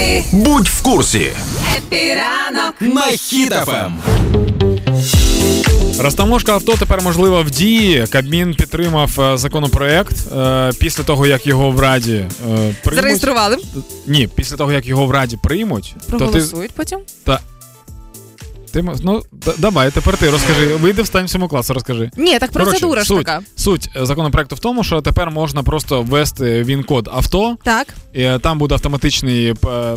Happy, Будь в курсі Happy ранок. на Хіт FM. Розтаможка авто тепер можлива в дії. Кабмін підтримав е, законопроект е, після того, як його в Раді е, приймуть. Зареєстрували, Ні, після того, як його в Раді приймуть, то ти потім потім. Ти ну давай, тепер ти розкажи. Вийди встань в сьому класу, розкажи. Ні, так процедура ж суть, така. Суть е, законопроекту в тому, що тепер можна просто ввести VIN-код авто, Так, і е, там буде автоматичний п-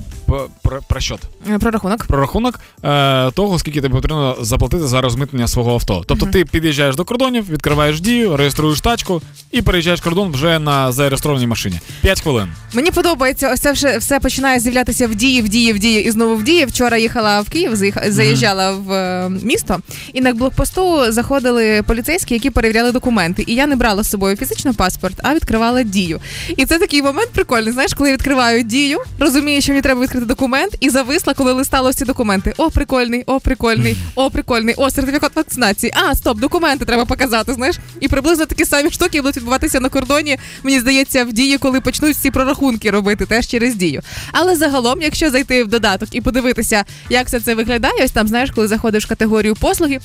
просчет, е, прорахунок. прорахунок е, того, скільки тобі потрібно заплатити за розмитнення свого авто. Тобто ти під'їжджаєш до кордонів, відкриваєш дію, реєструєш тачку і переїжджаєш кордон вже на зареєстрованій машині. П'ять хвилин. Мені подобається, ось це все, все починає з'являтися в дії, в дії, в дії і знову в дії. Вчора їхала в Київ, заїха- заїжджала в е, місто, і на блокпосту заходили поліцейські, які перевіряли документи. І я не брала з собою фізично паспорт, а відкривала дію. І це такий момент прикольний. Знаєш, коли я відкриваю дію, розумію, що мені треба відкрити документ, і зависла, коли листала ці документи. О, прикольний, о, прикольний, о, прикольний, о, сертифікат вакцинації. А, стоп, документи треба показати. Знаєш, і приблизно такі самі штуки будуть відбуватися на кордоні. Мені здається, в дії, коли почнуть всі прорахунки робити, теж через дію. Але загалом, якщо зайти в додаток і подивитися, як все це виглядає, ось там знаєш, коли заходиш в категорію послуги.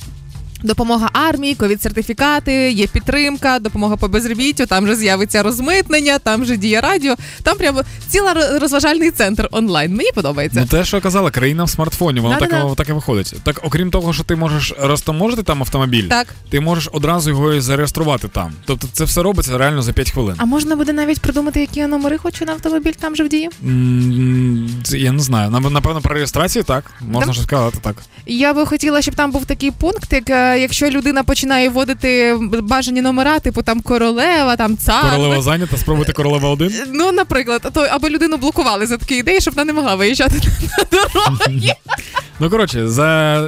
Допомога армії, ковід-сертифікати, є підтримка, допомога по безробіттю, там же з'явиться розмитнення, там же діє радіо. Там прямо ціла розважальний центр онлайн. Мені подобається. Ну те, що казала, країна в смартфоні, воно так, так і виходить. Так, окрім того, що ти можеш розтаможити там автомобіль, Так. ти можеш одразу його і зареєструвати там. Тобто це все робиться реально за 5 хвилин. А можна буде навіть придумати, які я номери хочу на автомобіль, там же в дії. Я не знаю. Нап- Напевно, про реєстрацію так. Можна щось сказати так. Я би хотіла, щоб там був такий пункт, як е, якщо людина починає вводити бажані номера, типу там королева, там цар. Королева зайнята, спробуйте королева один. Ну, наприклад, то або людину блокували за такі ідеї, щоб вона не могла виїжджати на дороги. Ну коротше, за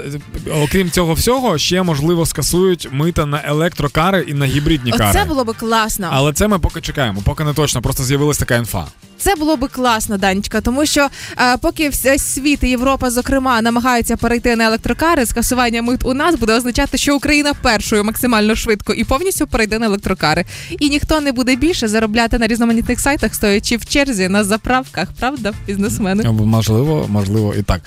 окрім цього всього, ще можливо скасують мита на електрокари і на гібридні кари. Оце було би класно. Але це ми поки чекаємо, поки не точно, просто з'явилась така інфа. Це було би класно, Данечка, тому що е, поки весь світ і Європа, зокрема, намагаються перейти на електрокари, скасування мит у нас буде означати, що Україна першою максимально швидко і повністю перейде на електрокари. І ніхто не буде більше заробляти на різноманітних сайтах, стоячи в черзі на заправках, правда, бізнесмени? Можливо, можливо, і так.